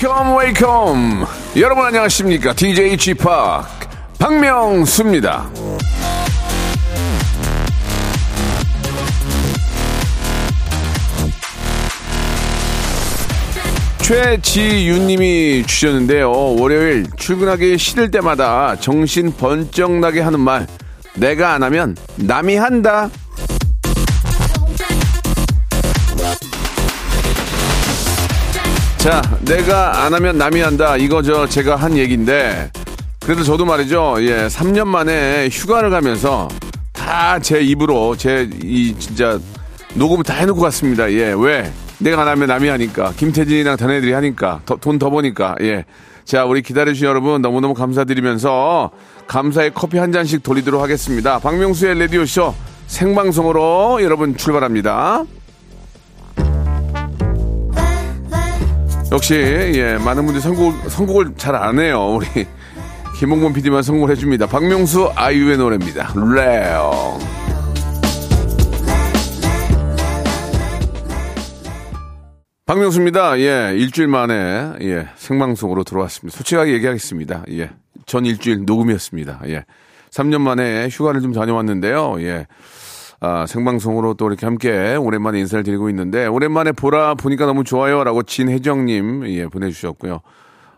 Wake up wake up. 여러분 안녕하십니까? DJ Park 박명수입니다. 최지윤님이 주셨는데요. 월요일 출근하기 싫을 때마다 정신 번쩍 나게 하는 말 내가 안 하면 남이 한다 자, 내가 안 하면 남이 한다. 이거 저 제가 한 얘기인데 그래도 저도 말이죠. 예, 3년 만에 휴가를 가면서 다 제 입으로 제 이 진짜 녹음을 다 해놓고 갔습니다. 예, 왜? 내가 안 하면 남이 하니까. 김태진이랑 다네들이 하니까. 돈 더 버니까. 예. 자, 우리 기다려주신 여러분 너무너무 감사드리면서 감사의 커피 한 잔씩 돌리도록 하겠습니다. 박명수의 라디오쇼 생방송으로 여러분 출발합니다. 역시 예 많은 분들이 선곡 선곡을 잘 안 해요. 우리 김홍범 PD만 선곡을 해줍니다. 박명수 아이유의 노래입니다. 레오 박명수입니다. 예 일주일 만에 예 생방송으로 들어왔습니다. 솔직하게 얘기하겠습니다. 예 전 일주일 녹음이었습니다. 예 3년 만에 휴가를 좀 다녀왔는데요. 예 아, 생방송으로 또 이렇게 함께 오랜만에 인사를 드리고 있는데, 오랜만에 보라 보니까 너무 좋아요. 라고 진혜정님, 예, 보내주셨고요.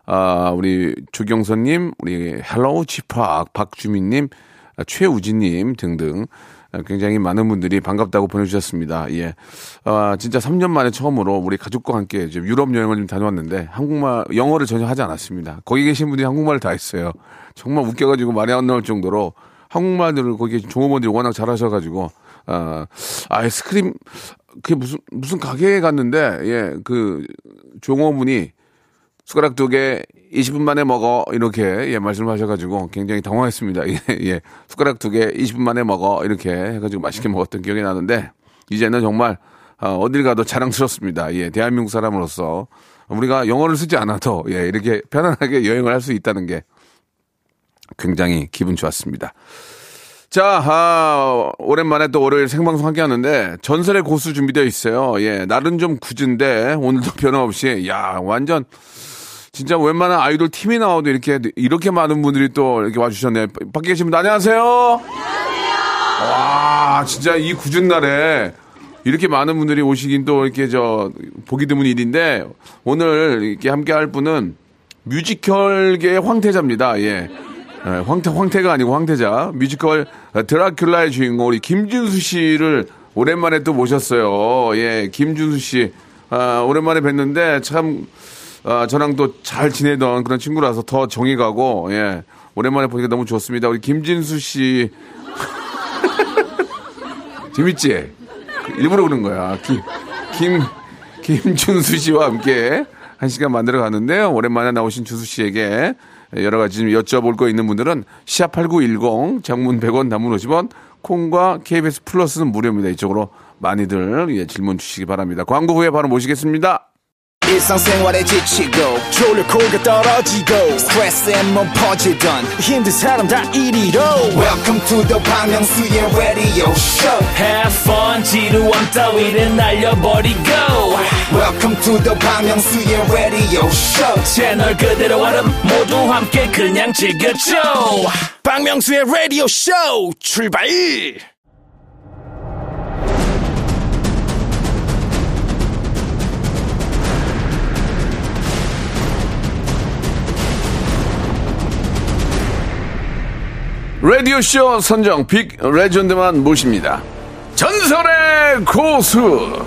아, 우리 조경선님, 우리 hello G팍, 박주민님, 아, 최우진님 등등. 아, 굉장히 많은 분들이 반갑다고 보내주셨습니다. 예. 아, 진짜 3년 만에 처음으로 우리 가족과 함께 이제 유럽 여행을 좀 다녀왔는데, 한국말, 영어를 전혀 하지 않았습니다. 거기 계신 분들이 한국말을 다 했어요. 정말 웃겨가지고 말이 안 나올 정도로 한국말들을 거기 종업원들이 워낙 잘하셔가지고, 아, 아이스크림, 그게 무슨, 무슨 가게에 갔는데, 예, 그, 종업원이 숟가락 두 개 20분 만에 먹어. 이렇게, 예, 말씀하셔가지고 굉장히 당황했습니다. 예, 예. 숟가락 두 개 20분 만에 먹어. 이렇게 해가지고 맛있게 먹었던 기억이 나는데, 이제는 정말, 어, 어딜 가도 자랑스럽습니다. 예, 대한민국 사람으로서. 우리가 영어를 쓰지 않아도, 예, 이렇게 편안하게 여행을 할 수 있다는 게 굉장히 기분 좋았습니다. 자, 아, 오랜만에 또 월요일 생방송 함께 하는데, 전설의 고수 준비되어 있어요. 예, 날은 좀 굳은데, 오늘도 변함없이, 야, 완전, 진짜 웬만한 아이돌 팀이 나와도 이렇게, 이렇게 많은 분들이 또 이렇게 와 주셨네요. 밖에 계신 분들, 안녕하세요! 와, 진짜 이 굳은 날에, 이렇게 많은 분들이 오시긴 또 이렇게 저, 보기 드문 일인데, 오늘 이렇게 함께 할 분은 뮤지컬계의 황태자입니다. 예. 예, 황태, 황태가 아니고 황태자. 뮤지컬 드라큘라의 주인공, 우리 김준수 씨를 오랜만에 또 모셨어요. 예, 김준수 씨. 아, 오랜만에 뵀는데 참, 아, 저랑 또 잘 지내던 그런 친구라서 더 정이 가고, 예. 오랜만에 보니까 너무 좋습니다. 우리 김진수 씨. 재밌지? 일부러 그런 거야. 김, 김, 김준수 씨와 함께 한 시간 만들어 가는데요. 오랜만에 나오신 주수 씨에게 여러 가지 좀 여쭤볼 거 있는 분들은 시합 8910 장문 100원 단문 50원 콩과 KBS 플러스는 무료입니다. 이쪽으로 많이들 예, 질문 주시기 바랍니다. 광고 후에 바로 모시겠습니다. 일상생활에 지치고, 졸려 코가 떨어지고, 스트레스에 몸 퍼지던, 힘든 사람 다 이리로. welcome to the Bang Myung-soo's radio show Have fun 지루함 따위를 날려버리고 welcome to the Bang Myung-soo's radio show 채널 그대로 얼음 모두 함께 그냥 즐겨줘 박명수의 라디오 쇼 출발! 라디오쇼 선정 빅 레전드만 모십니다. 전설의 고수!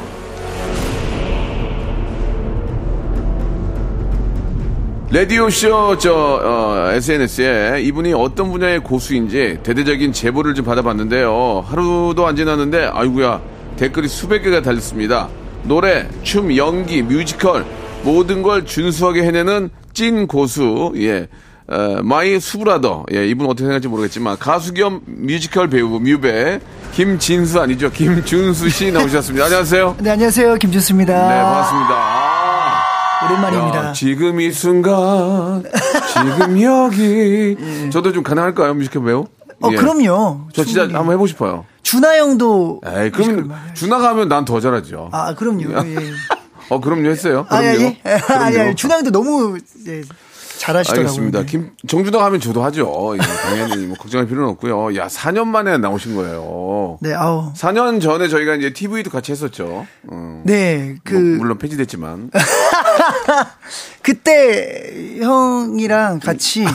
라디오쇼 저 어, SNS에 이분이 어떤 분야의 고수인지 대대적인 제보를 좀 받아봤는데요. 하루도 안 지났는데 아이구야 댓글이 수백 개가 달렸습니다. 노래, 춤, 연기, 뮤지컬 모든 걸 준수하게 해내는 찐 고수. 예. 어, my 수 brother. 예, 이분 어떻게 생각할지 모르겠지만 가수 겸 뮤지컬 배우 뮤배 김진수 아니죠? 김준수 씨 나오셨습니다. 안녕하세요. 네, 안녕하세요. 김준수입니다. 네, 반갑습니다. 아, 오랜만입니다. 야, 지금 이 순간, 지금 여기. 저도 좀 가능할까요, 뮤지컬 배우? 어, 예. 그럼요. 저 진짜 충분히. 한번 해보고 싶어요. 준하 형도. 에이, 그럼 준하가 하면 난 더 잘하죠. 아, 그럼요. 예. 어, 그럼요 했어요. 아, 그럼요. 예, 예. 아니, 그럼요. 아니, 준하 형도 너무 예, 잘하시더라고요. 알겠습니다. 네. 김, 정준하 하면 저도 하죠. 예, 당연히 뭐 걱정할 필요는 없고요. 야, 4년 만에 나오신 거예요. 네, 아우. 4년 전에 저희가 이제 TV도 같이 했었죠. 음, 네, 그, 뭐, 물론 폐지됐지만. 그때 형이랑 같이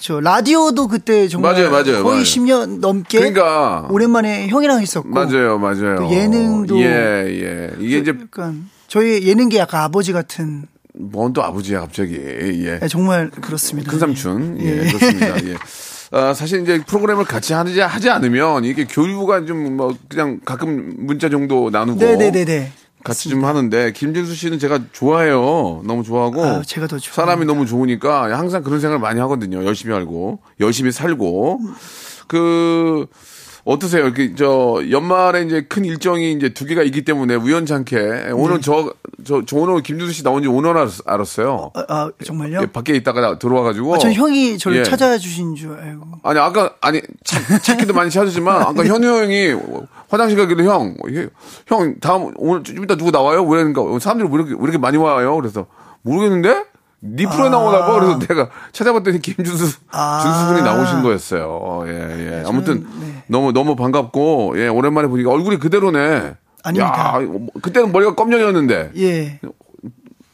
저 라디오도 그때 정말 맞아요, 맞아요, 거의 맞아요. 10년 넘게 그러니까. 오랜만에 형이랑 했었고 맞아요, 맞아요. 또 예능도 예, 예. 이게 이제 약간 저희 예능계 약간 아버지 같은 뭔또 아버지야 갑자기. 예. 네, 정말 그렇습니다. 큰 삼촌. 예, 예. 그렇습니다. 예. 아, 사실 이제 프로그램을 같이 하지, 하지 않으면 이게 교류가 좀 뭐 그냥 가끔 문자 정도 나누고 네네네네. 같이 좀 하는데 김진수 씨는 제가 좋아해요. 너무 좋아하고 아, 제가 더 좋아합니다. 사람이 너무 좋으니까 항상 그런 생각을 많이 하거든요. 열심히 알고 열심히 살고 그 어떠세요? 이렇게 저 연말에 이제 큰 일정이 이제 두 개가 있기 때문에 우연찮게 오늘 저저저 오늘 김준수 씨 나온 지 오늘 알았, 알았 어요. 아, 아, 정말요? 예, 밖에 있다가 들어와 가지고. 아, 전 형이 저를 예. 찾아 주신 줄 알고. 아니 아까 아니 찾, 찾기도 많이 찾았지만 아까 현우 형이 화장실 가길래 형, 형 다음 오늘 좀 이따 누구 나와요? 그러니까 사람들이 왜 이렇게, 왜 이렇게 많이 와요? 그래서 모르겠는데 네 프로에 나오나 봐. 그래서 내가 찾아봤더니 김준수 아. 준수 분이 나오신 거였어요. 예, 예. 아무튼 네. 너무 너무 반갑고 예 오랜만에 보니까 얼굴이 그대로네. 아닙니다. 야, 그때는 머리가 검정이었는데 예.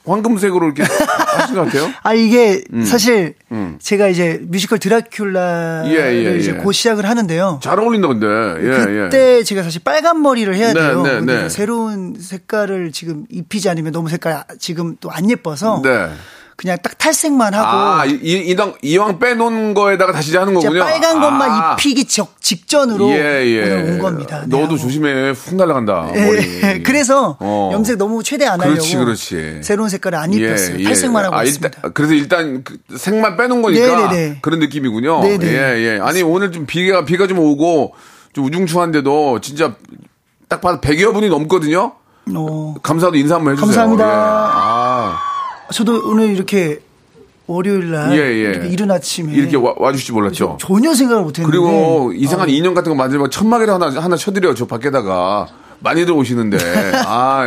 황금색으로 이렇게 하신 것 같아요. 아 이게 음. 사실 제가 이제 뮤지컬 드라큘라를 예, 예, 이제 예. 곧 시작을 하는데요. 잘 어울린다 근데. 예, 예. 그때 제가 사실 빨간 머리를 해야 네, 돼요. 네, 네. 새로운 색깔을 지금 입히지 않으면 너무 색깔 지금 또 안 예뻐서 네. 그냥 딱 탈색만 하고 아, 이, 이, 이왕, 이왕 빼놓은 거에다가 다시 하는 거군요. 빨간 것만 아. 입히기 적, 직전으로 예, 예. 온 겁니다. 네, 너도 하고. 조심해. 훅 날아간다. 예, 머리. 그래서 어. 염색 너무 최대 안 하려고 그렇지, 그렇지. 새로운 색깔을 안 예, 입혔어요. 예. 탈색만 하고 아, 있습니다. 일단, 그래서 일단 그 색만 빼놓은 거니까 네네네. 그런 느낌이군요. 네네. 예, 예. 아니, 오늘 좀 비가, 비가 좀 오고 좀 우중충한데도 진짜 딱 봐도 100여 분이 넘거든요. 어, 감사도 인사 한번 해주세요. 감사합니다. 예. 아, 저도 오늘 이렇게 월요일 날 예, 예. 이렇게 이른 아침에 이렇게 와, 와주실지 몰랐죠. 전혀 생각을 못 했는데 그리고 이상한 어, 인형 같은 거 만들면 천막이라 하나 하나 쳐드려 저 밖에다가 많이들 오시는데 아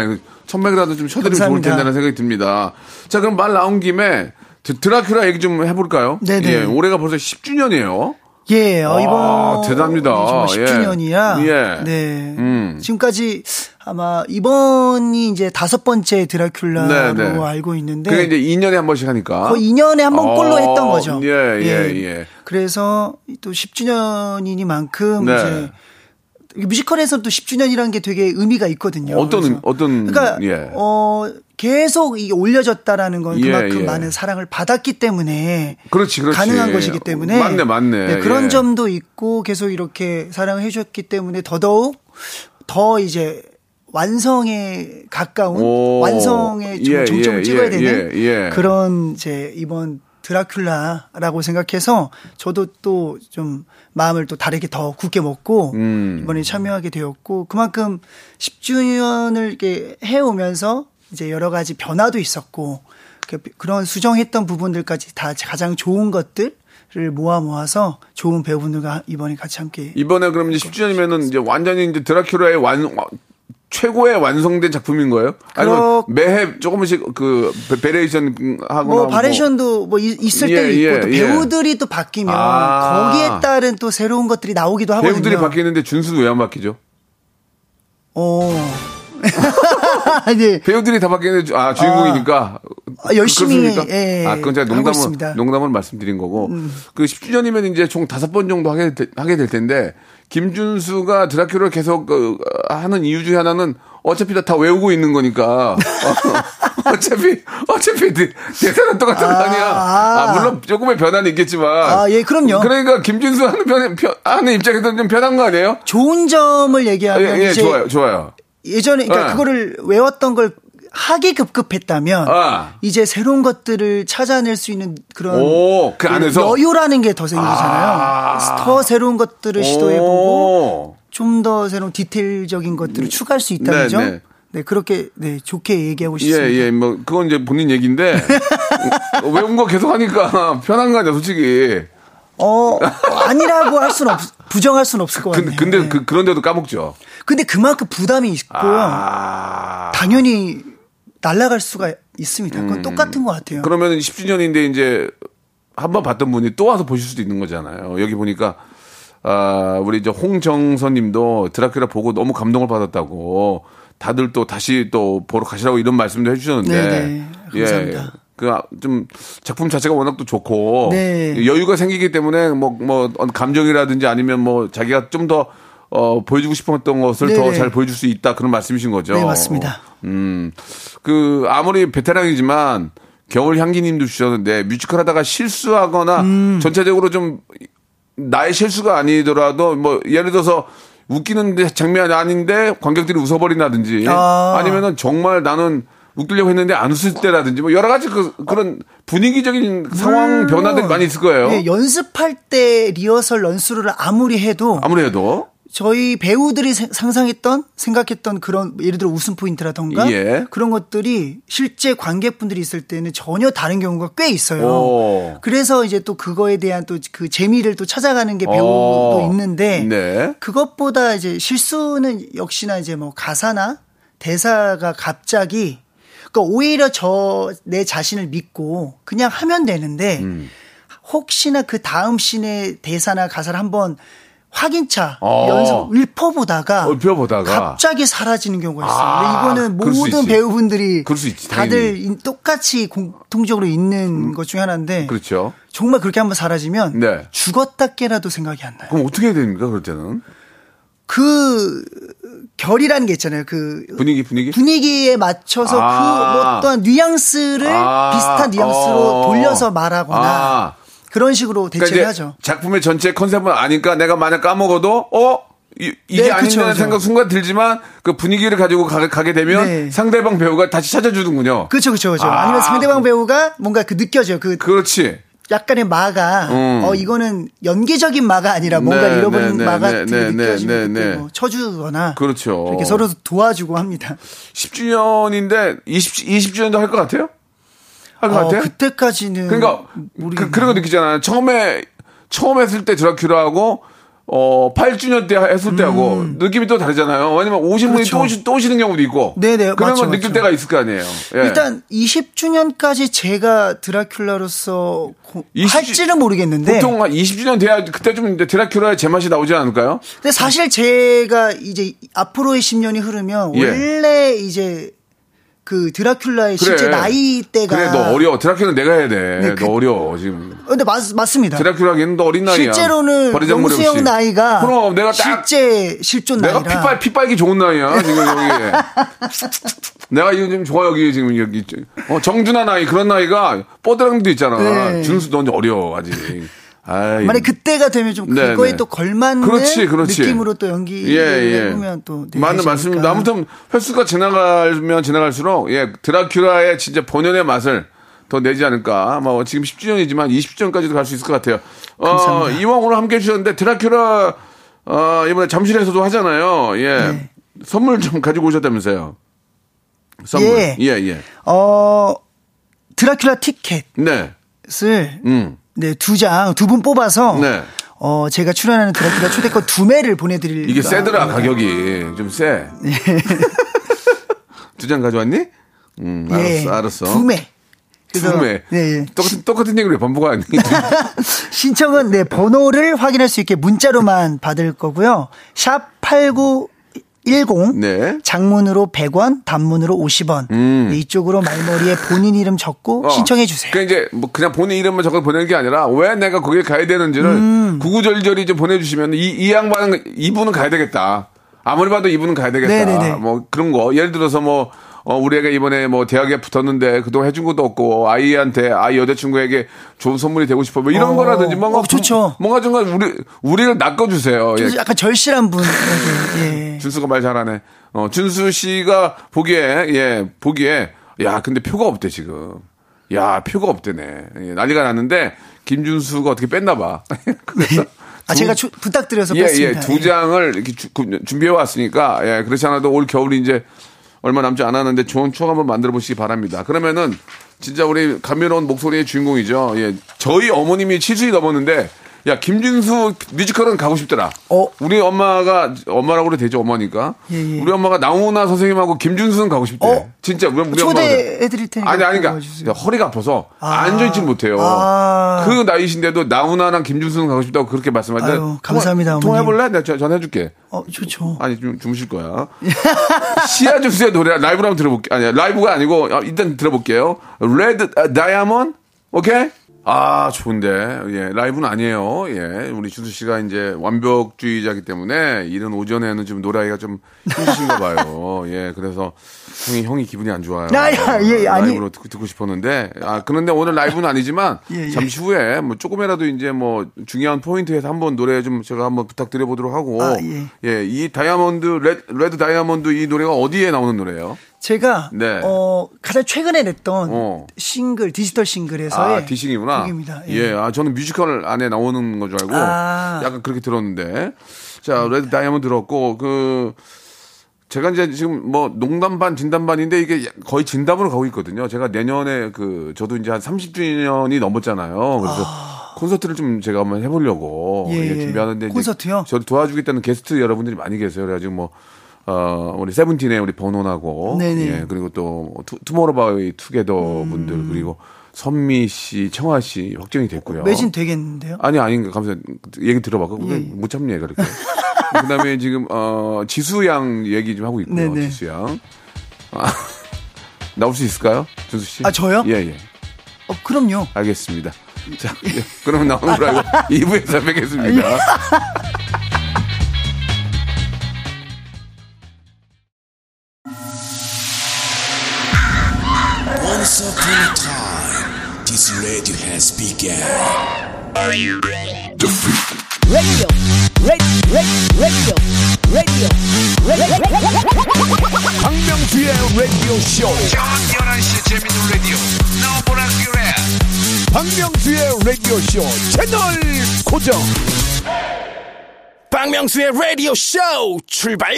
천막이라도 좀 쳐드리면 좋을 감사합니다. 텐데라는 생각이 듭니다. 자 그럼 말 나온 김에 드- 드라큘라 얘기 좀 해볼까요? 네네. 예, 올해가 벌써 10주년이에요. 예, 어, 와, 이번 대단합니다. 정말 예. 10주년이야. 예. 네. 음. 지금까지 아마 이번이 이제 다섯 번째 드라큘라로 네, 네. 알고 있는데 그게 이제 2년에 한 번씩 하니까. 거의 2년에 한 번 꼴로 어, 했던 거죠. 예, 예, 예. 그래서 또 10주년이니만큼 네. 이제 뮤지컬에서 또 10주년이라는 게 되게 의미가 있거든요. 어떤 그래서 의- 어떤 그러니까 예. 어 계속 이게 올려졌다라는 건 예, 그만큼 예. 많은 사랑을 받았기 때문에 그렇지, 그렇지. 가능한 것이기 때문에 맞네, 맞네. 네, 그런 예. 점도 있고 계속 이렇게 사랑을 해주셨기 때문에 더더욱 더 이제 완성에 가까운 오. 완성에 좀 예, 정점을 예, 찍어야 예, 되는 예, 예. 그런 이제 이번 드라큘라라고 생각해서 저도 또 좀 마음을 또 다르게 더 굳게 먹고 음. 이번에 참여하게 되었고 그만큼 10주년을 이렇게 해오면서 이제 여러 가지 변화도 있었고 그- 그런 수정했던 부분들까지 다 가장 좋은 것들을 모아 모아서 좋은 배우분들과 이번에 같이 함께 이번에 그럼 이제 10주년이면은 이제 완전히 이제 드라큘라의 완, 와- 최고의 완성된 작품인 거예요? 아니면 매해 조금씩 그 va- variation 하거나 뭐 variation도 뭐 이- 있을 예, 때도 있고 예, 또 예. 배우들이 또 바뀌면 아. 거기에 따른 또 새로운 것들이 나오기도 하거든요. 배우들이 바뀌는데 준수는 왜안 바뀌죠? 어. 네. 배우들이 다 바뀌는데 아 주인공이니까 아, 열심히, 그렇습니까? 예, 아 그건 제가 농담을. 음. 농담을 말씀드린 거고 그 10주년이면 이제 총 다섯 번 정도 하게 되, 하게 될 텐데 김준수가 드라큘라를 계속 그, 하는 이유 중에 하나는 어차피 다, 다 외우고 있는 거니까 어, 차피 어차피 대- 대사는 똑같은 거 아니야. 아. 아, 물론 조금의 변화는 있겠지만 아, 예, 그럼요. 그러니까 김준수 하는 편, 편 하는 입장에서는 좀 편한 거 아니에요? 좋은 점을 얘기하면 예, 예 좋아요, 좋아요. 예전에 그러니까 예. 그거를 외웠던 걸 하기 급급했다면 아. 이제 새로운 것들을 찾아낼 수 있는 그런 오, 그 안에서? 여유라는 게 더 생기잖아요. 아. 더 새로운 것들을 시도해보고 오. 좀더 새로운 디테일적인 것들을 추가할 수 있다는 네, 점. 네. 네, 그렇게 네, 좋게 얘기하고 예, 싶습니다. 예, 뭐, 그건 이제 본인 얘기인데, 외운 거 계속 하니까 편한 거 아니야, 솔직히. 어, 아니라고 할 수는 없, 부정할 수는 없을 것 같네요. 근데, 근데 네. 그, 그런데도 까먹죠. 근데 그만큼 부담이 있고요. 아. 당연히 날아갈 수가 있습니다. 그건 똑같은 것 같아요. 그러면 10주년인데 이제 한 번 봤던 분이 또 와서 보실 수도 있는 거잖아요. 여기 보니까 아, 우리 이제 홍정선 님도 드라큘라 보고 너무 감동을 받았다고 다들 또 다시 또 보러 가시라고 이런 말씀도 해 주셨는데 네네. 감사합니다. 예. 그좀 작품 자체가 워낙 또 좋고 네. 여유가 생기기 때문에 뭐뭐 감정이라든지 아니면 뭐 자기가 좀 더 어, 보여주고 싶었던 것을 더. 잘 보여줄 수 있다 그런 말씀이신 거죠. 네, 맞습니다. 음, 그, 아무리 베테랑이지만, 겨울 향기님도 주셨는데, 뮤지컬 하다가 실수하거나, 음. 전체적으로 좀, 나의 실수가 아니더라도, 뭐, 예를 들어서, 웃기는 장면이 아닌데, 관객들이 웃어버린다든지, 아. 아. 니면은 정말 나는 웃기려고 했는데 안 웃을 때라든지, 뭐, 여러 가지 그, 그런 분위기적인 상황 변화들이 많이 있을 거예요. 예, 연습할 때 리허설 연수를 아무리 해도 아무래도. 저희 배우들이 세- 상상했던 생각했던 그런 예를 들어 웃음 포인트라던가 예. 그런 것들이 실제 관객분들이 있을 때는 전혀 다른 경우가 꽤 있어요. 오. 그래서 이제 또 그거에 대한 또 그 재미를 또 찾아가는 게 어. 배우도 있는데 네. 그것보다 이제 실수는 역시나 이제 뭐 가사나 대사가 갑자기 그러니까 오히려 저 내 자신을 믿고 그냥 하면 되는데 음. 혹시나 그 다음 씬의 대사나 가사를 한번 확인차 어. 연습 읊어보다가 읊어보다가. 갑자기 사라지는 경우가 있어요. 아, 근데 이거는 모든. 배우분들이 있지, 다들. 음. 인- 똑같이 공통적으로 있는 것 중에 하나인데 그렇죠. 정말 그렇게 한번 사라지면 네. 죽었다 깨라도 생각이 안 나요. 그럼 어떻게 해야 됩니까, 그럴 때는? 그 결이라는 게 있잖아요. 그 분위기, 분위기? 분위기에 맞춰서 아. 그 어떤 뉘앙스를 아. 비슷한 뉘앙스로 어. 돌려서 말하거나 아. 그런 식으로 그러니까 대체를 하죠. 작품의 전체 컨셉은 아니까 내가 만약 까먹어도 어 이, 이게 네, 아닌다는. 생각 순간 들지만 그 분위기를 가지고 가, 게 되면 네. 상대방 배우가 다시 찾아주는군요. 그렇죠, 그렇죠, 그렇죠. 아. 아니면 상대방 배우가 뭔가 그 느껴져요. 그 그렇지. 약간의 마가 음. 어 이거는 연기적인 마가 아니라 뭔가 네, 잃어버린 네, 마 네, 같은 네, 게 네, 네, 그때 네. 뭐 쳐주거나 그렇죠. 이렇게 서로 도와주고 합니다. 10주년인데 20 20주년도 할 것 같아요? 할것 어, 같아요? 그때까지는 그러니까 모르겠네요. 그, 그런 거 느끼잖아요. 처음에 처음 했을 때 드라큘라하고 어 8주년 때 했을 때하고 느낌이 또 다르잖아요. 왜냐면 오신 분이 음. 그렇죠. 또, 오시, 또 오시 는 경우도 있고. 네네, 그런 맞죠, 걸 느낄 맞죠. 때가 있을 거 아니에요. 예. 일단 20주년까지 제가 드라큘라로서 고- 20 할지는 모르겠는데 보통 한 20주년 돼야 그때 좀 이제 드라큘라의 제맛이 나오지 않을까요? 근데 사실 제가 이제 앞으로의 10년이 흐르면 예. 원래 이제 그 드라큘라의 그래. 실제 나이대가 그래, 너 어려워. 드라큘라 내가 해야 돼. 네, 너 그- 어려워, 지금. 근데 맞, 맞습니다. 드라큘라기는 너 어린 나이야. 실제로는 버리장머리 영수 형 없이. 나이가 그럼 내가 딱 실제 실존 내가 나이라 피빨 피빨기 좋은 나이야 지금 여기. 내가 이거 좀 좋아 여기 지금 여기 어 정준하 나이 그런 나이가 뽀드랑도 있잖아. 네. 준수 넌 어려 아직. 아이. 만약 그때가 되면 좀 네, 그거에 네. 또 걸맞는 그렇지, 그렇지. 느낌으로 또 연기를 예, 예. 해보면 또 네, 맞는. 않을까. 아무튼 횟수가 지나가면 지나갈수록 예 드라큘라의 진짜 본연의 맛을 더 내지 않을까. 뭐 지금 10주년이지만 20주년까지도 갈 수 있을 것 같아요. 어. 이왕 오늘 함께 해주셨는데 드라큘라 어, 이번에 잠실에서도 하잖아요. 예. 네. 선물 좀 가지고 오셨다면서요. 선물. 예. 예, 예. 어 드라큘라 티켓을 네. 음. 네, 두 장, 두 분 뽑아서 네. 어, 제가 출연하는 드라큘라 초대권 두 매를 보내드릴 이게 세더라 가격이 좀 세. 두장 가져왔니? 음, 알았어, 예, 알았어. 두 매. 두 매. 네, 예. 똑같은 똑같은 얘기를 왜 반복하니? 신청은 네, 번호를 확인할 수 있게 문자로만 받을 거고요. 샵 8910. 네. 장문으로 100원, 단문으로 50원. 네, 이쪽으로 말머리에 본인 이름 적고 음. 어. 신청해 주세요. 그러니까 이제 뭐 그냥 본인 이름만 적어 보내는 게 아니라 왜 내가 거기에 가야 되는지를 음. 구구절절히 좀 보내 주시면 이, 이 양반은 이분은 가야 되겠다. 아무리 봐도 이분은 가야 되겠다. 네네네. 뭐 그런 거. 예를 들어서 뭐 어, 우리 애가 이번에 뭐 대학에 붙었는데 그동안 해준 것도 없고 아이한테 아이 여자친구에게 좋은 선물이 되고 싶어. 뭐 이런 어. 거라든지 뭔가 어, 좋죠. 뭔가 좀 우리 우리를 낚아주세요. 예. 좀 약간 절실한 분. 예. 준수가 말 잘하네. 어, 준수 씨가 보기에, 예, 보기에, 야, 근데 표가 없대, 지금. 야, 표가 없대네. 예, 난리가 났는데, 김준수가 어떻게 뺐나 봐. 그래서. 아, 두- 제가 주- 부탁드려서 예, 뺐습니다. 예, 두 장을 이렇게 주- 그- 준비해 왔으니까, 예, 그렇지 않아도 올 겨울이 이제, 얼마 남지 않았는데 좋은 추억 한번 만들어 보시기 바랍니다. 그러면은 진짜 우리 감미로운 목소리의 주인공이죠. 예. 저희 어머님이 70이 넘었는데 야 김준수 뮤지컬은 가고 싶더라. 어? 우리 엄마가 엄마라고 그래도 되죠 어머니까. 예, 예. 우리 엄마가 나훈아 선생님하고 김준수는 가고 싶대. 어? 진짜 우리, 우리 엄마가. 초대해드릴 테니까 아니 아니 그러니까. 허리가 아파서 아. 앉아있지 못해요. 아. 그 나이신데도 나훈아랑 김준수는 가고 싶다고 그렇게 말씀하는데 아유, 감사합니다, 통화. 통화해볼래? 내가 전- 전화해줄게. 어, 좋죠. 아니 좀 주무실 거야. 시아준수의 노래 라이브로 한번 들어볼게. 아니 라이브가 아니고 아, 일단 들어볼게요. Red Diamond 오케이. 아 좋은데 예 라이브는 아니에요. 예 우리 준수 씨가 이제 완벽주의자기 때문에 이른 오전에는 좀 노래하기가 좀 힘드신가 봐요. 예 그래서 형이 형이 기분이 안 좋아요. 야, 야, 예, 아니. 라이브로 듣고, 듣고 싶었는데 아 그런데 오늘 라이브는 아니지만 예, 예. 잠시 후에 뭐 조금이라도 이제 뭐 중요한 포인트에서 한번 노래 좀 제가 한번 부탁드려 보도록 하고 아, 예. 예, 이 Diamond Red, Red Diamond 이 노래가 어디에 나오는 노래예요? 제가 네. 어, 가장 최근에 냈던 어. 싱글 디지털 싱글에서의 아, 디싱이구나. 곡입니다. 예. 아, 저는 뮤지컬 안에 나오는 건 줄 알고 아. 약간 그렇게 들었는데. 자, Red Diamond 들었고 그 제가 이제 지금 뭐 농담 반 진담 반인데 이게 거의 진담으로 가고 있거든요. 제가 내년에 그 저도 이제 한 30주년이 넘었잖아요. 그래서 콘서트를 좀 제가 한번 해보려고 예, 예, 예. 준비하는데 콘서트요? 저를 도와주겠다는 게스트 여러분들이 많이 계세요. 그래가지고 뭐 어, 우리 세븐틴의 우리 버논하고 네네. 예, 그리고 또 투, 투모로우바이 투게더 음. 분들 그리고 선미 씨, 청하 씨 확정이 됐고요. 매진 되겠는데요? 아니 아닌가 감사 얘기 들어봐. 그게 예. 못 참네 그렇게. 그다음에 지금 어 지수 양 얘기 좀 하고 있고요. 네네. 지수 양. 아, 나올 수 있을까요, 준수 씨? 아, 저요? 예 예. 어, 그럼요. 알겠습니다. 자, 예, 그러면 나오는 걸 알고 2부에서 뵙겠습니다. Radio has begun. 박명수의 라디오 쇼. 저녁 11시 재밌는 라디오. 그래. 박명수의 라디오 쇼 채널 고정. 박명수의 라디오 쇼 출발.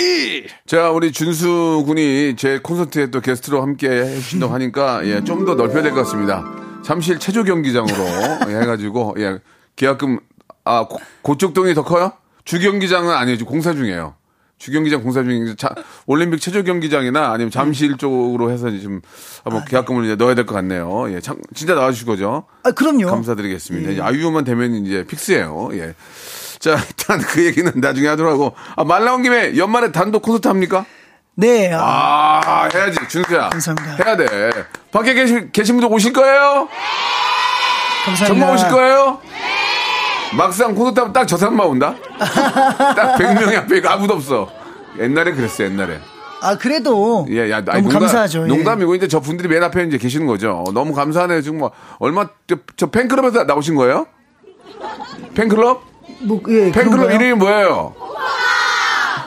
자, 우리 준수 군이 제 콘서트에 또 게스트로 함께 해주신다고 하니까, 예, 좀 더 넓혀야 될 것 같습니다. 잠실 체조 경기장으로 예, 해가지고, 예, 계약금, 아, 고, 고척동이 더 커요? 주경기장은 아니에요. 지금 공사 중이에요. 주경기장 공사 중인데, 자, 올림픽 체조 경기장이나 아니면 잠실 쪽으로 해서 지금 한번 계약금을 이제 넣어야 될 것 같네요. 예, 참, 진짜 나와주실 거죠? 아, 그럼요. 감사드리겠습니다. 예. 아이유만 되면 이제 픽스예요. 예. 자, 일단 그 얘기는 나중에 하도록 하고. 아, 말 나온 김에 연말에 단독 콘서트 합니까? 네. 아, 아, 해야지, 준수야. 감사합니다. 해야 돼. 밖에 계신, 계신 분들 오실 거예요? 감사합니다. 정말 오실 거예요? 막상 콘서트 하면 딱 저 사람만 온다? 딱 100명이 앞에 있고 아무도 없어. 옛날에 그랬어, 옛날에. 아, 그래도 예, 야, 너무 감사하죠. 예. 농담이고 이제 저 분들이 맨 앞에 이제 계시는 거죠. 너무 감사하네요. 지금 뭐 얼마 저, 저 팬클럽에서 나오신 거예요? 팬클럽? 뭐, 예, 팬클럽 그런가요? 이름이 뭐예요?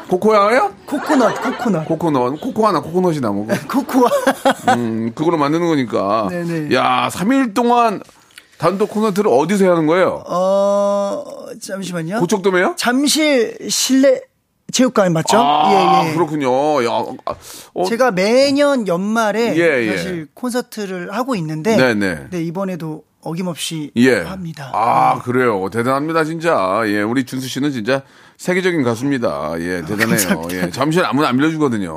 코코야예요? 코코넛, 코코넛. 코코넛, 코코 하나, 코코넛이 나무. 코코아. 음, 그걸로 만드는 거니까. 네네. 야, 3일 동안 단독 콘서트를 어디서 하는 거예요? 어, 잠시만요. 고척돔에요? 잠실 실내 체육관 맞죠? 아, 예, 예. 그렇군요. 야, 아, 어, 제가 매년 연말에 예, 예. 사실 콘서트를 하고 있는데 네네. 네, 이번에도 어김없이 예. 합니다. 아, 그래요. 대단합니다, 진짜. 예, 우리 준수 씨는 진짜 세계적인 가수입니다. 예, 대단해요. 감사합니다. 예, 잠시 아무나 안 빌려주거든요.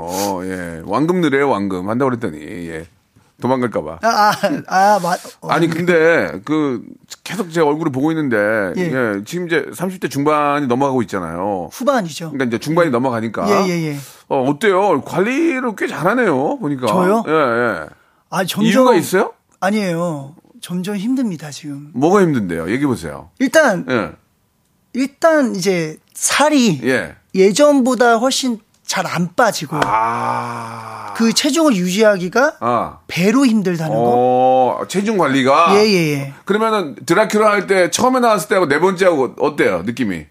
예, 왕금 느래요, 왕금. 한다고 그랬더니, 예. 도망갈까봐. 아, 아, 아, 맞. 어, 아니 근데 그 계속 제 얼굴을 보고 있는데 예. 예, 지금 이제 30대 중반이 넘어가고 있잖아요. 후반이죠. 그러니까 이제 중반이 넘어가니까 예, 예, 예. 어 어때요? 관리를 꽤 잘하네요. 보니까 저요? 예, 예. 아, 점점 이유가 있어요? 아니에요. 점점 힘듭니다, 지금. 뭐가 힘든데요? 얘기해 보세요. 일단 예, 일단 이제 살이 예. 예전보다 훨씬 잘 안 빠지고 아, 그 체중을 유지하기가 아, 배로 힘들다는 거. 어 체중 관리가 예, 예, 예. 그러면은 드라큘라 할 때 처음에 나왔을 때하고 네 번째하고 어때요? 느낌이?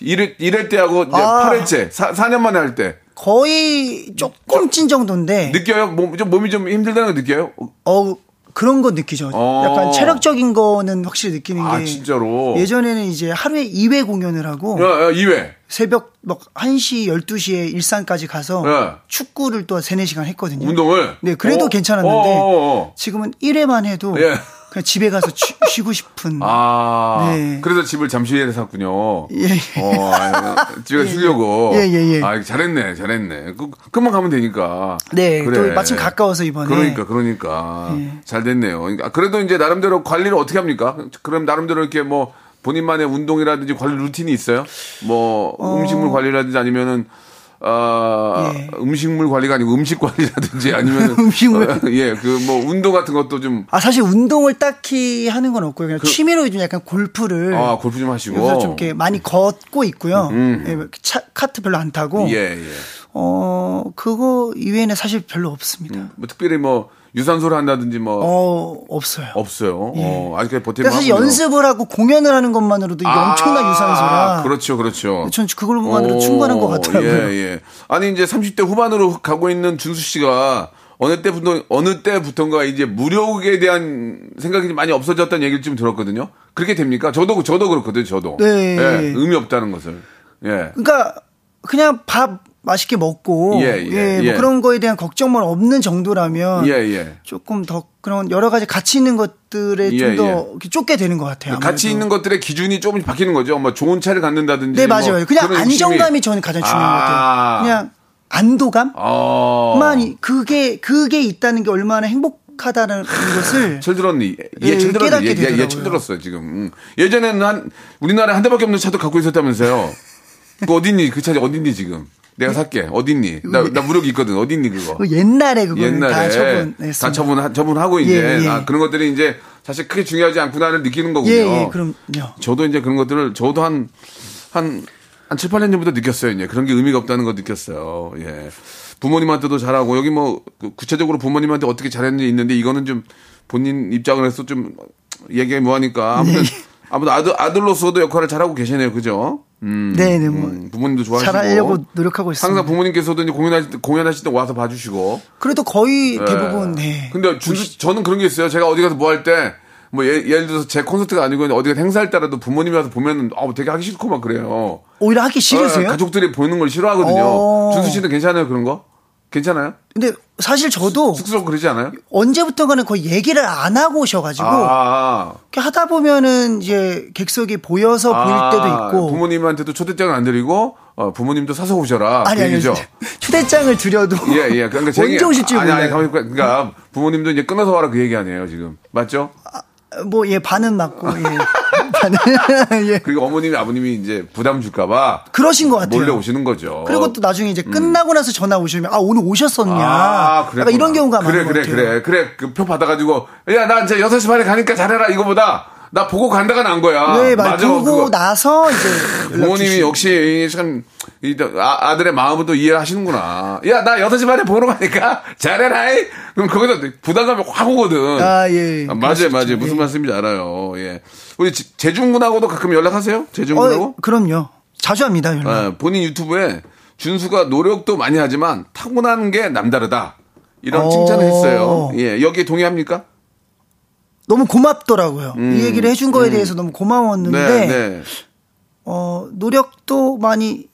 1회, 1회 때하고 이제 아. 8회째, 4, 4년 만에 할 때. 거의 조금 찐 정도인데 느껴요? 몸, 좀 몸이 좀 힘들다는 거 느껴요? 어 그런 거 느끼죠. 어. 약간 체력적인 거는 확실히 느끼는 게 아, 진짜로? 예전에는 이제 하루에 2회 공연을 하고 야, 야, 2회. 새벽 막 1시, 12시에 일산까지 가서 네. 축구를 또 3, 4시간 했거든요. 운동을? 네, 그래도 어? 괜찮았는데 어, 어, 어. 지금은 1회만 해도 예. 그냥 집에 가서 쉬, 쉬고 싶은 아, 네. 그래서 집을 잠실에 샀군요. 예, 예. 어, 집에 쉬려고. 예, 예, 예. 아, 잘했네, 잘했네. 그, 금방 가면 되니까. 네, 또 마침 가까워서 이번에. 그러니까, 그러니까. 예. 잘 됐네요. 그러니까 그래도 이제 나름대로 관리를 어떻게 합니까? 그럼 나름대로 이렇게 뭐, 본인만의 운동이라든지 관리 루틴이 있어요? 뭐, 음식물 관리라든지 아니면은, 아, 예. 음식물 관리가 아니고 음식 관리라든지 아니면 음식물. 예, 그 뭐 운동 같은 것도 좀 아 사실 운동을 딱히 하는 건 없고요. 그냥 취미로 좀 약간 골프를 그 아, 골프 좀 하시고. 요새 좀 이렇게 많이 걷고 있고요. 예, 차, 카트 별로 안 타고. 음. 예, 예. 어 그거 이외에는 사실 별로 없습니다. 뭐 특별히 뭐 유산소를 한다든지 뭐 어 없어요. 없어요. 어, 아직까지 그러니까 사실 연습을 하고 공연을 하는 것만으로도 이게 엄청난 유산소라. 그렇죠, 그렇죠. 전 그걸만으로 충분한 것 같더라고요. 예, 예. 아니 이제 30대 후반으로 가고 있는 준수 씨가 어느 때부터 어느 때부터인가 이제 무력에 대한 생각이 좀 많이 없어졌다는 얘기를 좀 들었거든요. 그렇게 됩니까? 저도 저도 그렇거든요. 저도. 네. 예, 의미 없다는 것을. 예. 그러니까 그냥 밥 맛있게 먹고 예, 예, 뭐 예. 그런 거에 대한 걱정만 없는 정도라면 예, 예. 조금 더 그런 여러 가지 가치 있는 것들에 예, 좀더 예. 쫓게 되는 것 같아요. 아무래도. 있는 것들의 기준이 조금씩 바뀌는 거죠. 뭐 좋은 차를 갖는다든지. 네뭐 맞아요. 그냥 그런 안정감이 욕심이- 저는 가장 중요한 것 아. 같아요. 그냥 안도감만 어. 그게 그게 있다는 게 얼마나 행복 하다는 것을 철 들었니? 예, 예, 철 들었니? 예, 예. 예, 철 들었어요, 지금. 음. 예전에는 한, 우리나라에 한 대밖에 없는 차도 갖고 있었다면서요. 그 어딨니? 그차 어딨니, 지금? 내가 살게. 어딨니? 나, 나 무력이 있거든. 어딨니, 그거? 그 옛날에 그거는 옛날에. 다 처분했습니다. 다 처분, 처분하고 이제. 예, 예. 아, 그런 것들이 이제 사실 크게 중요하지 않구나를 느끼는 거군요. 예, 예, 그럼요. 저도 이제 그런 것들을, 저도 한, 한, 한 7, 8년 전부터 느꼈어요. 이제 그런 게 의미가 없다는 거 느꼈어요. 예. 부모님한테도 잘하고, 여기 뭐, 그 구체적으로 부모님한테 어떻게 잘했는지 있는데, 이거는 좀 본인 입장을 해서 좀 얘기가 뭐하니까. 아무튼, 네. 아무튼 아들, 아들로서도 역할을 잘하고 계시네요. 그죠? 음, 네, 네, 뭐. 음, 부모님도 좋아하시고. 잘하려고 노력하고 있습니다. 항상 부모님께서도 이제 공연하실 때, 공연하실 때 와서 봐주시고. 그래도 거의 예. 대부분 네. 근데 준수, 저는 그런 게 있어요. 제가 어디 가서 뭐 할 때, 뭐 예, 를 들어서 제 콘서트가 아니고 어디 가 행사할 때라도 부모님이 와서 보면은 아, 되게 하기 싫고 막 그래요. 오히려 하기 싫으세요? 어, 가족들이 보는 걸 싫어하거든요. 어. 준수 씨는 괜찮아요 그런 거? 괜찮아요? 근데 사실 저도 쑥스럽고 그러지 않아요? 언제부턴가는 거의 얘기를 안 하고 오셔가지고 아, 이렇게 하다 보면은 이제 객석이 보여서 보일 아, 때도 있고 부모님한테도 초대장을 안 드리고 어, 부모님도 사서 오셔라. 아니 그 아니. 초대장을 드려도 예, 예. 그러니까 제 언제 오실지 아니, 아니, 몰라요. 가만히 있고, 그러니까 부모님도 이제 끊어서 와라 그 얘기 아니에요, 지금. 맞죠? 뭐예 반은 맞고 예 예 그리고 어머님이 아버님이 이제 부담 줄까봐 그러신 것 같아요. 몰래 오시는 거죠. 그리고 또 나중에 이제 끝나고 나서 전화 오시면 아 오늘 오셨었냐 아, 그래. 이런 경우가 그래, 많은 그래, 것 같아요. 그래, 그래. 그 표 받아가지고, 야, 나 이제 6시 반에 가니까 잘해라, 이거보다. 나 보고 간다가 난 거야. 네, 맞 맞아, 보고 그거. 나서 이제 부모님이. 역시 참, 이, 아, 아들의 마음을 또 이해하시는구나. 야, 나 6시 반에 보러 가니까 잘해라, 이. 그럼 거기서 부담감이 확 오거든. 아, 예. 아, 그럴 맞아요, 수 맞아요. 무슨 예. 말씀인지 알아요. 예. 우리 지- 재중군하고도 가끔 연락하세요? 재중군하고? 어, 그럼요. 자주 합니다. 연락. 어, 본인 유튜브에 준수가 노력도 많이 하지만 타고난 게 남다르다. 이런 어. 칭찬을 했어요. 예, 여기에 동의합니까? 너무 고맙더라고요. 이 얘기를 해준 거에 대해서 너무 고마웠는데 음. 네, 네. 어, 노력도 많이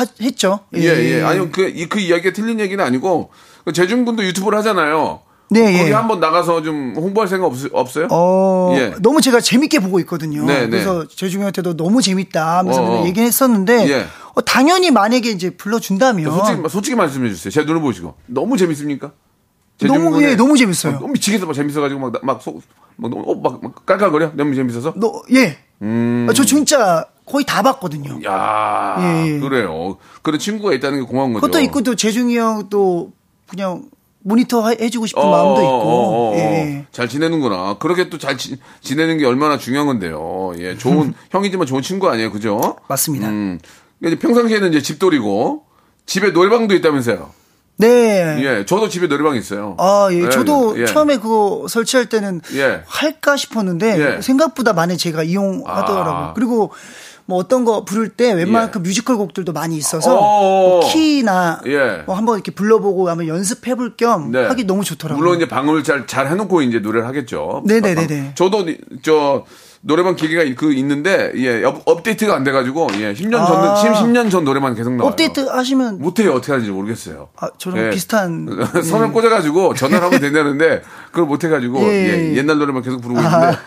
하- 했죠. 예, 예. 아니, 그, 이- 그 이야기가 틀린 얘기는 아니고, 그 재중군도 유튜브를 하잖아요. 네, 거기 예. 한번 나가서 좀 홍보할 생각 없, 없어요? 어, 예. 너무 제가 재밌게 보고 있거든요. 네, 네. 그래서 재중이한테도 너무 재밌다 하면서 어, 어. 얘기를 했었는데 예. 어, 당연히 만약에 이제 불러준다면 솔직히, 솔직히 말씀해 주세요. 제 눈을 보시고. 너무 재밌습니까? 너무, 예, 너무 재밌어요. 어, 너무 미치겠어. 막 재밌어가지고 막, 나- 막, 속, 막, 어, 막, 막 깔깔거려? 너무 재밌어서? 너, 예. 음. 아, 저 진짜 거의 다 봤거든요. 야 예, 예. 그래요. 그런 친구가 있다는 게 고마운 거죠. 그것도 있고 또 재중이 형도 그냥 모니터 해- 해주고 싶은 어, 마음도 어, 있고. 어, 어, 어. 예. 잘 지내는구나. 그렇게 또 잘 지내는 게 얼마나 중요한 건데요. 예, 좋은 형이지만 좋은 친구 아니에요, 그죠? 맞습니다. 음, 이제 평상시에는 이제 집돌이고 집에 노래방도 있다면서요. 네. 예, 저도 집에 노래방 있어요. 아, 예. 예, 저도 예. 처음에 그거 설치할 때는 예. 할까 싶었는데 예. 생각보다 많이 제가 이용하더라고요. 아. 그리고 뭐 어떤 거 부를 때 웬만한 예. 그 뮤지컬 곡들도 많이 있어서 어. 뭐 키나 예. 뭐 한번 이렇게 불러보고 한번 연습해볼 겸 네. 하기 너무 좋더라고요. 물론 이제 방음을 잘, 잘 해놓고 이제 노래를 하겠죠. 네네네네. 저도 저 노래방 기계가 그 있는데 예 업, 업데이트가 안 돼가지고 예 10년 전 아. 10, 10년 전 노래만 계속 나와요. 업데이트 하시면 못해요 어떻게 하는지 모르겠어요. 아, 저랑 비슷한- 선을 예. 꽂아가지고 전화를 하면 된다는데 그걸 못해가지고 예. 예, 옛날 노래만 계속 부르고 있는데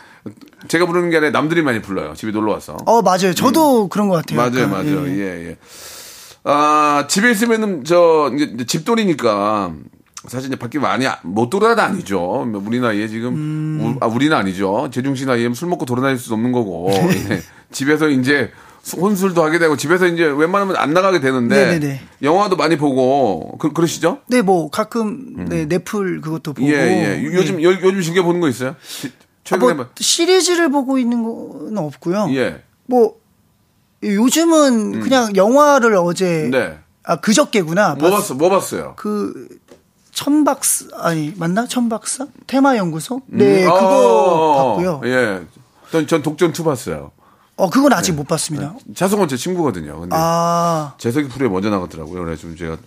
제가 부르는 게 아니라 남들이 많이 불러요. 집에 놀러 와서. 어 맞아요. 저도 그런 것 같아요. 음. 맞아요, 약간. 맞아요. 예. 예, 예. 아, 집에 있으면은 저 이제 집돌이니까 사실 이제 밖에 많이 아- 못 돌아다 아니죠. 뭐 우리 나이에 지금 음. 우- 아 우리는 아니죠. 재중 씨 나이에 술 먹고 돌아다닐 수 없는 거고 예. 집에서 이제 수- 혼술도 하게 되고 집에서 이제 웬만하면 안 나가게 되는데 네네네. 영화도 많이 보고 그, 그러시죠? 네, 뭐 가끔 네 넷플 그것도 보고 음. 예, 예. 요- 요즘 네. 요, 요즘 즐겨 보는 거 있어요? 지- 아, 최근에 뭐 뭐- 시리즈를 보고 있는 건 없고요. 예. 뭐 요즘은 그냥 영화를 어제 음. 네. 아 그저께구나. 뭐 봤- 봤어? 뭐 봤어요? 그 천박사 아니 맞나 천박사 테마 연구소 네 음, 그거 어, 봤고요. 예. 전, 전 독전 2 봤어요. 어 그건 아직 못 봤습니다. 차성원 제 친구거든요. 근데 아 재석이 프로에 먼저 나갔더라고요. 그래서 좀 제가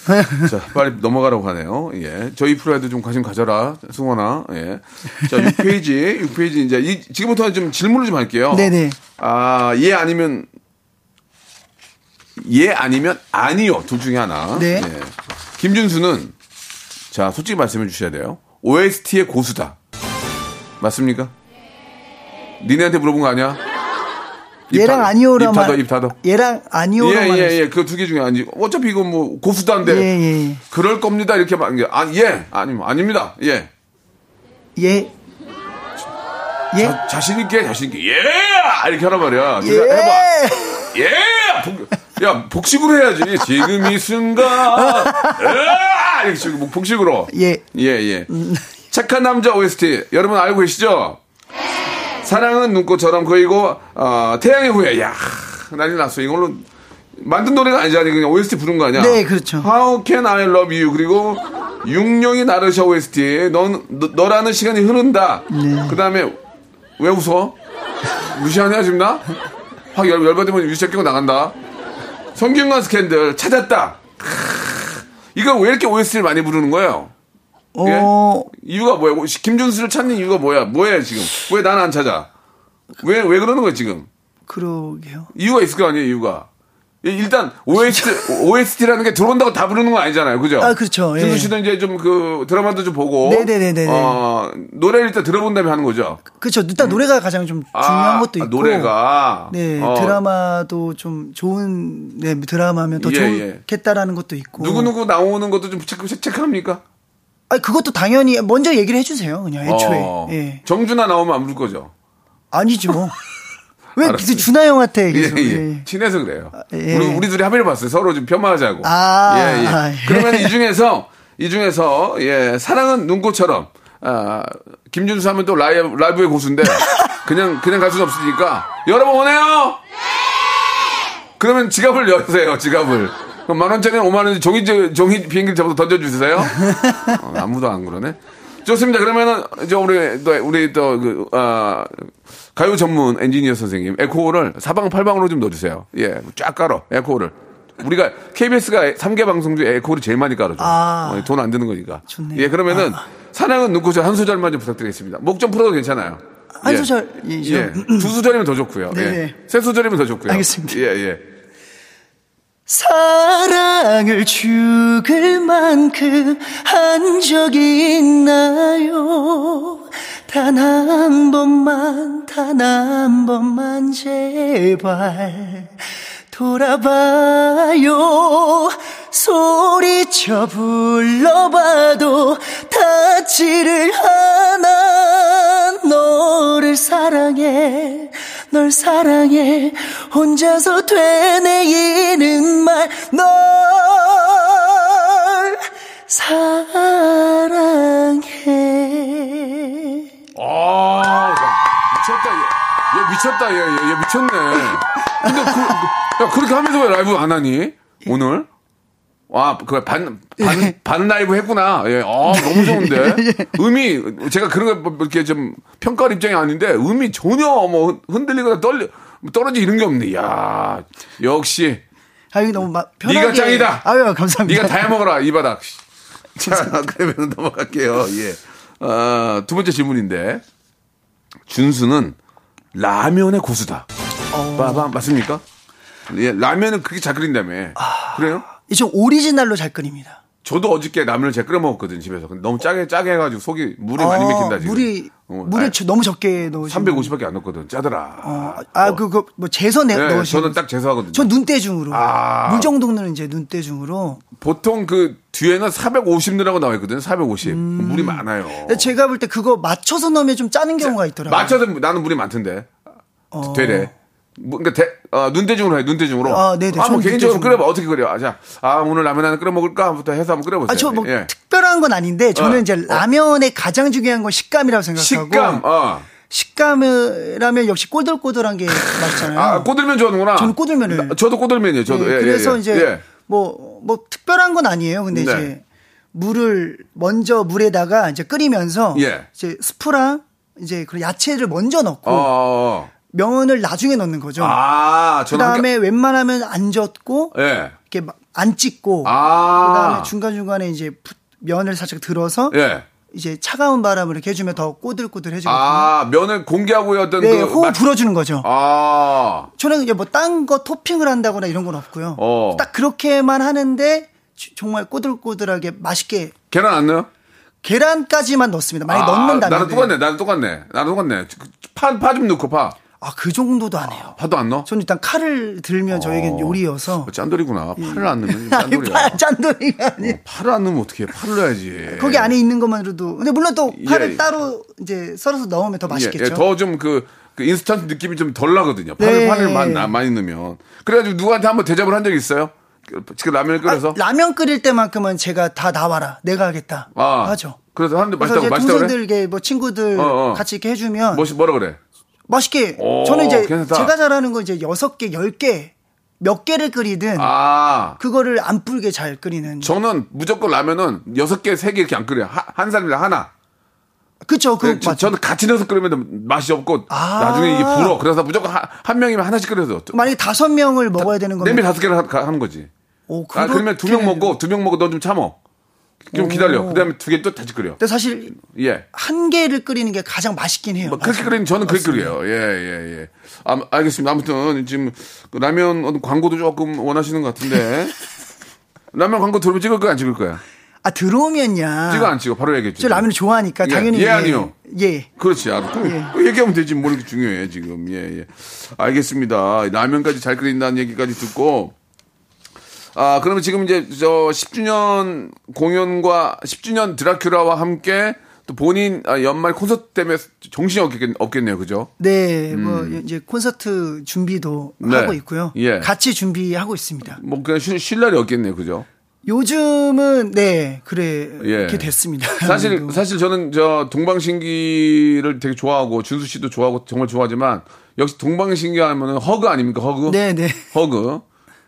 자 빨리 넘어가라고 하네요. 예, 저희 프로에도 좀 관심 가져라, 승원아. 예, 자 6페이지, 6페이지 이제 이, 지금부터 좀 질문을 좀 할게요. 네네. 아, 예 아니면 예 아니면 아니요 둘 중에 하나. 네. 예. 김준수는 자 솔직히 말씀해 주셔야 돼요. OST의 고수다. 맞습니까? 니네한테 물어본 거 아니야? 입 얘랑 닫- 아니오라만 입 닫아, 입 닫아. 얘랑 아니오라만 예, 예. 예. 그 두 개 중에 아니. 어차피 이건 뭐 고수단데. 예, 예. 그럴 겁니다. 이렇게 말 게. 아, 예. 아니, 아닙니다. 예. 예. 예. 자, 자신 있게, 자신 있게. 예! 이렇게 하란 말이야. 예. 해봐. 예! 복, 야, 복식으로 해야지. 지금 이 순간. 예! 이렇게 지금 뭐 복식으로. 예. 예, 예. 착한 남자 OST. 여러분 알고 계시죠? 사랑은 눈꽃처럼 그리고 어, 태양의 후예. 야, 난리 났어. 이걸로 만든 노래가 아니잖아. 그냥 OST 부른 거 아니야? 네, 그렇죠. How can I love you? 그리고 육룡이 나르샤 OST. 넌 너, 라는 시간이 흐른다. 네. 그 다음에 왜 웃어? 무시하냐 지금 나? 확 열, 열받으면 유시끼고 나간다. 성균관 스캔들 찾았다. 크으, 이걸 왜 이렇게 OST를 많이 부르는 거예요? 예? 어 이유가 뭐야? 김준수를 찾는 이유가 뭐야? 뭐야 지금? 왜 나는 안 찾아? 왜 왜 그러는 거야 지금? 그러게요. 이유가 있을 거 아니에요? 이유가 이- 일단 OST OST라는 게 들어온다고 다 부르는 건 아니잖아요, 그죠? 아, 그렇죠. 예. 준수 씨는 이제 좀 그 드라마도 좀 보고, 네네네네네. 어 노래를 일단 들어본 다음에 하는 거죠. 그렇죠. 일단 노래가 가장 좀 중요한 아, 것도 아, 있고. 노래가 네, 어, 드라마도 좀 좋은 네, 드라마면 더 예, 예. 좋겠다라는 것도 있고. 누구 누구 나오는 것도 좀 체크 체크합니까? 아니 그것도 당연히 먼저 얘기를 해주세요. 그냥 애초에. 어, 예. 정준하 나오면 안 부를 거죠. 아니죠. 왜 알았어요. 준하 형한테 예, 계속. 예. 예. 친해서 그래요. 예. 우리, 우리 둘이 합의를 봤어요. 서로 좀 편마하자고. 아, 예, 예. 아, 예. 그러면 이 중에서, 이 중에서, 예, 사랑은 눈꽃처럼, 아, 김준수 하면 또 라이브, 라이브의 고수인데, 그냥, 그냥 갈 수는 없으니까, 여러분 오네요! 그러면 지갑을 여세요, 지갑을. 그럼 만 원짜리는 5만 원, 종이, 종이 비행기 잡아서 던져주세요. 어, 아무도 안 그러네. 좋습니다. 그러면은, 이제 우리, 또, 우리 또, 그, 아, 가요 전문 엔지니어 선생님, 에코를 사방팔방으로 좀 넣어주세요. 예, 쫙 깔어, 에코를. 우리가, KBS가 3개 방송 중에 에코를 제일 많이 깔아줘. 아. 돈안 드는 거니까. 좋네요. 예, 그러면은, 사랑은 눈꽃을 한 소절만 좀 부탁드리겠습니다. 목 좀 풀어도 괜찮아요. 한 예. 소절이죠. 예, 두 소절이면 더 좋고요. 예. 네네. 세 소절이면 더 좋고요. 알겠습니다. 예, 예. 사랑을 죽을 만큼 한 적이 있나요? 단 한 번만, 단 한 번만 제발 돌아봐요. 소리쳐 불러봐도 닿지를 않아. 너를 사랑해, 널 사랑해. 혼자서 되뇌이는 말, 널 사랑해. 아, 미쳤다. 얘, 얘 미쳤다. 얘, 얘, 얘 미쳤네. 근데 그, 그- 야, 그렇게 하면서 왜 라이브 안 하니? 오늘? 와, 그 반, 반, 반 라이브 했구나. 예, 아, 너무 좋은데. 음이, 제가 그런 거뭐 이렇게 좀 평가할 입장이 아닌데, 음이 전혀 뭐 흔들리거나 뭐 떨어지 이런 게 없네. 야 역시 아, 이거 너무 막 편하게. 네가 짱이다. 아유, 감사합니다. 네가 다 해먹어라 이 바닥. 자 그러면 넘어갈게요. 예. 아, 두 번째 질문인데 준수는 라면의 고수다. 어. 빠밤 맞습니까? 예, 라면은 그렇게 잘 끓인다며. 아. 그래요? 이제 오리지널로 잘 끓입니다. 저도 어저께 라면을 제가 끓여 먹었거든 집에서. 근데 너무 짜게 짜게 해가지고 속이 물이 많이 어, 맥힌다 지금. 물이 어, 아니, 저- 너무 적게 넣으시면 350밖에 안 넣었거든. 짜더라. 어, 아, 그거 뭐 재서 내 네, 넣으시면 저는 딱 재수하거든요. 전 눈대중으로. 아. 물 정도는 이제 눈대중으로. 보통 그 뒤에는 450 넣으라고 나와 있거든요. 450. 물이 많아요. 제가 볼 때 그거 맞춰서 넣으면 좀 짜는 경우가 있더라고요. 맞춰서 나는 물이 많던데. 어. 되래. 뭐, 그러니까 대, 어, 눈대중으로 해, 눈대중으로. 아, 네 네. 아, 뭐 개인적으로 눈대중으로. 끓여봐. 어떻게 끓여? 아, 자, 아, 오늘 라면 하나 끓여 먹을까?부터 해서 한번 끓여보세요. 아, 저뭐 예. 특별한 건 아닌데 저는 어. 이제 라면의 가장 중요한 건 식감이라고 생각하고 식감, 어. 식감이라면 역시 꼬들꼬들한 게 맛있잖아요. 아, 꼬들면 좋아하는구나. 저는 꼬들면을. 나- 저도 꼬들면이에요, 저도. 네, 예, 예, 그래서 예. 이제 예. 뭐, 뭐 특별한 건 아니에요. 근데 네. 이제 물을 먼저 물에다가 이제 끓이면서 예. 이제 스프랑 이제 그 야채를 먼저 넣고 어, 어, 어. 면을 나중에 넣는 거죠. 아. 그다음에 웬만하면 안 젓고 예. 이렇게 막안 찍고 아. 그다음에 중간 중간에 이제 부- 면을 살짝 들어서 예. 이제 차가운 바람을 이렇게 해주면 더 꼬들꼬들해지거든요. 아, 면을 공개하고의 어떤 네, 그. 호흡 맛- 불어주는 거죠. 아. 저는 이제 뭐 딴 거 토핑을 한다거나 이런 건 없고요. 어. 딱 그렇게만 하는데 주- 정말 꼬들꼬들하게 맛있게 계란 안 넣어요? 계란까지만 넣습니다. 많이 아, 넣는다면 나는 똑같네. 나는 똑같네. 나는 똑같네. 파, 파 좀 넣고 파. 아, 그 정도도 안 해요. 파도 안 넣어? 저는 일단 칼을 들면 저에겐 요리여서 어, 짠돌이구나. 파를 안 넣으면 예. 아니, 짠돌이야. 파- 짠돌이가 아니. 어, 파를 안 넣으면 어떻게 해? 파를 넣어야지. 거기 안에 있는 것만으로도 근데 물론 또 파를 예. 따로 이제 썰어서 넣으면 더 맛있겠죠. 예, 예, 더좀 그, 그 인스턴트 느낌이 좀 덜 나거든요. 파를, 네. 파를 많이, 많이 넣으면. 그래가지고 누구한테 한번 대접을 한 적이 있어요? 그, 지금 라면을 끓여서? 아, 라면 끓일 때만큼은 제가 다 나와라. 내가 하겠다. 아, 하죠. 그래서 하는데 맛있다고, 맛있다고 그래? 동생들께 뭐 친구들 어, 어. 같이 이렇게 해주면 뭐시, 뭐라 그래? 맛있게. 오, 저는 이제 괜찮다. 제가 잘하는 건 이제 여섯 개, 열 개, 몇 개를 끓이든 아. 그거를 안 불게 잘 끓이는. 저는 무조건 라면은 여섯 개, 세 개 이렇게 안 끓여요. 하- 한 사람이랑 하나. 그쵸, 그, 네, 저. 저는 같이 넣어서 끓이면 맛이 없고 아. 나중에 이게 불어. 그래서 무조건 한, 한 명이면 하나씩 끓여서. 만약에 다섯 명을 먹어야 되는 거면. 냄비 다섯 개를 하- 하는 거지. 오, 아, 그러면 두 명 먹고 두 명 먹고 너좀 참어. 좀 기다려. 그다음에 두 개 또 다시 끓여. 근데 사실 예. 한 개를 끓이는 게 가장 맛있긴 해요. 뭐 그렇게 끓이는 저는 그렇게 끓여요. 예, 예, 예. 아, 알겠습니다. 아무튼 지금 그 라면 어떤 광고도 조금 원하시는 것 같은데. 라면 광고 들어오면 찍을 거야, 안 찍을 거야? 아, 들어오면야. 찍어, 안 찍어? 바로 얘기했죠. 저 라면을 좋아하니까 예, 당연히. 예, 아니요. 예. 그렇지. 아, 또 예. 얘기하면 되지. 뭐 이렇게 중요해, 지금. 예, 예. 알겠습니다. 라면까지 잘 끓인다는 얘기까지 듣고. 아, 그러면 지금 이제 저 10주년 공연과 10주년 드라큘라와 함께 또 본인 아, 연말 콘서트 때문에 정신이 없겠, 없겠네요. 그죠? 네, 뭐 이제 콘서트 준비도 음. 네. 하고 있고요. 예. 같이 준비하고 있습니다. 뭐 그냥 쉴, 쉴 날이 없겠네요. 그죠? 요즘은 네 그래 예. 이렇게 됐습니다. 사실. 사실 저는 저 동방신기를 되게 좋아하고 준수 씨도 좋아하고 정말 좋아하지만 역시 동방신기 하면은 허그 아닙니까 허그? 네, 네. 허그.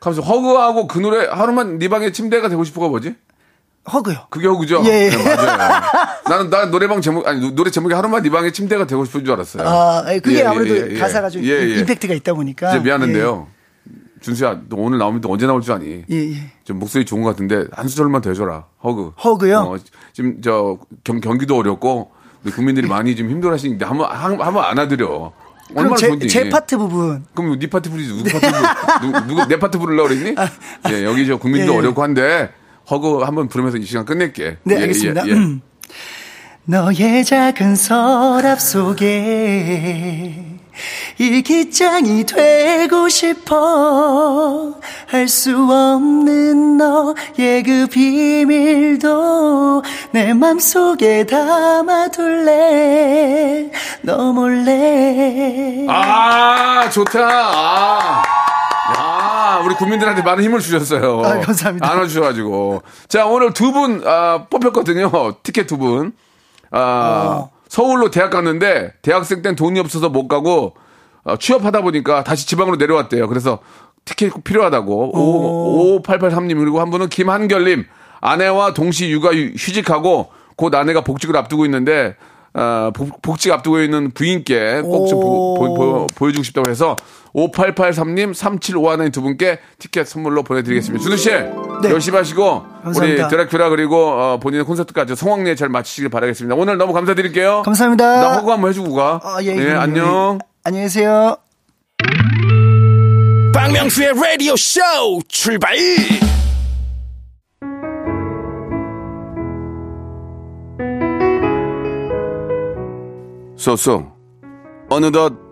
하면서 허그하고 그 노래 하루만 네 방에 침대가 되고 싶어가 뭐지? 허그요. 그게 허그죠? 예, 예. 네, 맞아요. 나는 나 노래방 제목 아니 노래 제목이 하루만 네 방에 침대가 되고 싶은 줄 알았어요. 아, 예, 그게 예, 예, 아무래도 예, 예. 가사가 좀. 임팩트가 있다 보니까. 진짜 미안한데요. 준수야, 너 오늘 나오면 또 언제 나올 줄 아니? 예, 예. 좀 목소리 좋은 것 같은데 한 소절만 더 해줘라. Hug. Hug요? 어, 지금 저 경, 경기도 어렵고 우리 국민들이 많이 좀 힘들어하시는데 한번 한- 한번 안아드려. 그럼 제, 좋은지. 제 파트 부분 그럼 네 파트 부르지 누구 파트 부르 누구, 누구 내 파트 부르려고 그랬니? 예, 여기 저 국민도 예, 예. 어렵고 한데 Hug 한번 부르면서 이 시간 끝낼게. 네, 예, 알겠습니다. 예, 예. 음. 너의 작은 서랍 속에 일기장이 되고 싶어 할 수 없는 너의 그 비밀도 내 맘속에 담아둘래 너 몰래 아, 좋다. 아. 야, 우리 국민들한테 많은 힘을 주셨어요. 아, 감사합니다. 안아주셔가지고. 자, 오늘 두 분, 아, 뽑혔거든요. 티켓 두 분. 아, 서울로 대학 갔는데, 대학생 땐 돈이 없어서 못 가고, 어, 취업하다 보니까 다시 지방으로 내려왔대요. 그래서 티켓이 꼭 필요하다고. 5883님, 그리고 한 분은 김한결님, 아내와 동시 육아 휴- 휴직하고, 곧 아내가 복직을 앞두고 있는데, 아, 복, 복직 앞두고 있는 부인께 꼭좀 오. 보여주고 싶다고 해서 5883님, 3751님 두 분께 티켓 선물로 보내드리겠습니다. 준우 씨, 열심히 하시고 우리 감사합니다. 드라큘라 그리고 어, 본인의 콘서트까지 성황리에 잘 마치시길 바라겠습니다. 오늘 너무 감사드릴게요. 감사합니다. 나 허구 한번 해주고 가. 아, 예, 네, 예, 예. 안녕. 안녕히 계세요. 박명수의 라디오 쇼 출발 쏘쏘 어느덧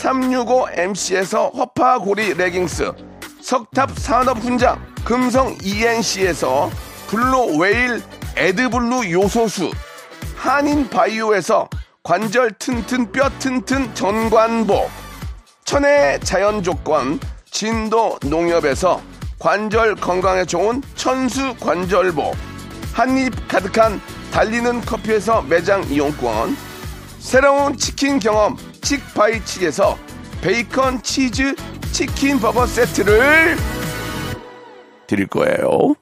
365MC에서 허파고리 레깅스 석탑 산업 훈장 금성 ENC에서 블루 웨일 에드블루 요소수 한인 바이오에서 관절 튼튼 뼈 튼튼 전관보 천혜의 자연 조건 진도 농협에서 관절 건강에 좋은 천수 관절보 한입 가득한 달리는 커피에서 매장 이용권 새로운 치킨 경험 칙바이칙에서 베이컨 치즈 치킨 버거 세트를 드릴 거예요.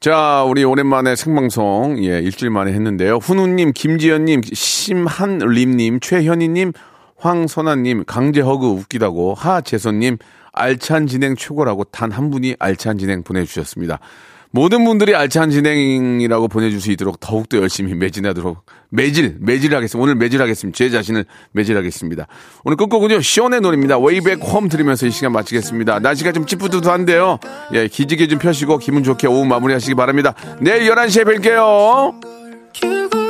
자, 우리 오랜만에 생방송, 예, 일주일 만에 했는데요. 훈우님, 김지연님, 심한림님, 최현희님, 황선아님, 강제허그 웃기다고, 하재선님, 알찬 진행 최고라고 단 한 분이 알찬 진행 보내주셨습니다. 모든 분들이 알찬 진행이라고 보내줄 수 있도록 더욱더 열심히 매진하도록 매질 매질하겠습니다. 오늘 매질하겠습니다. 제 자신을 매질하겠습니다. 오늘 끝곡은요 시원의 노래입니다. 웨이백 홈 들으면서 이 시간 마치겠습니다. 날씨가 좀 찌뿌드드한데요. 예 기지개 좀 펴시고 기분 좋게 오후 마무리 하시기 바랍니다. 내일 11시에 뵐게요.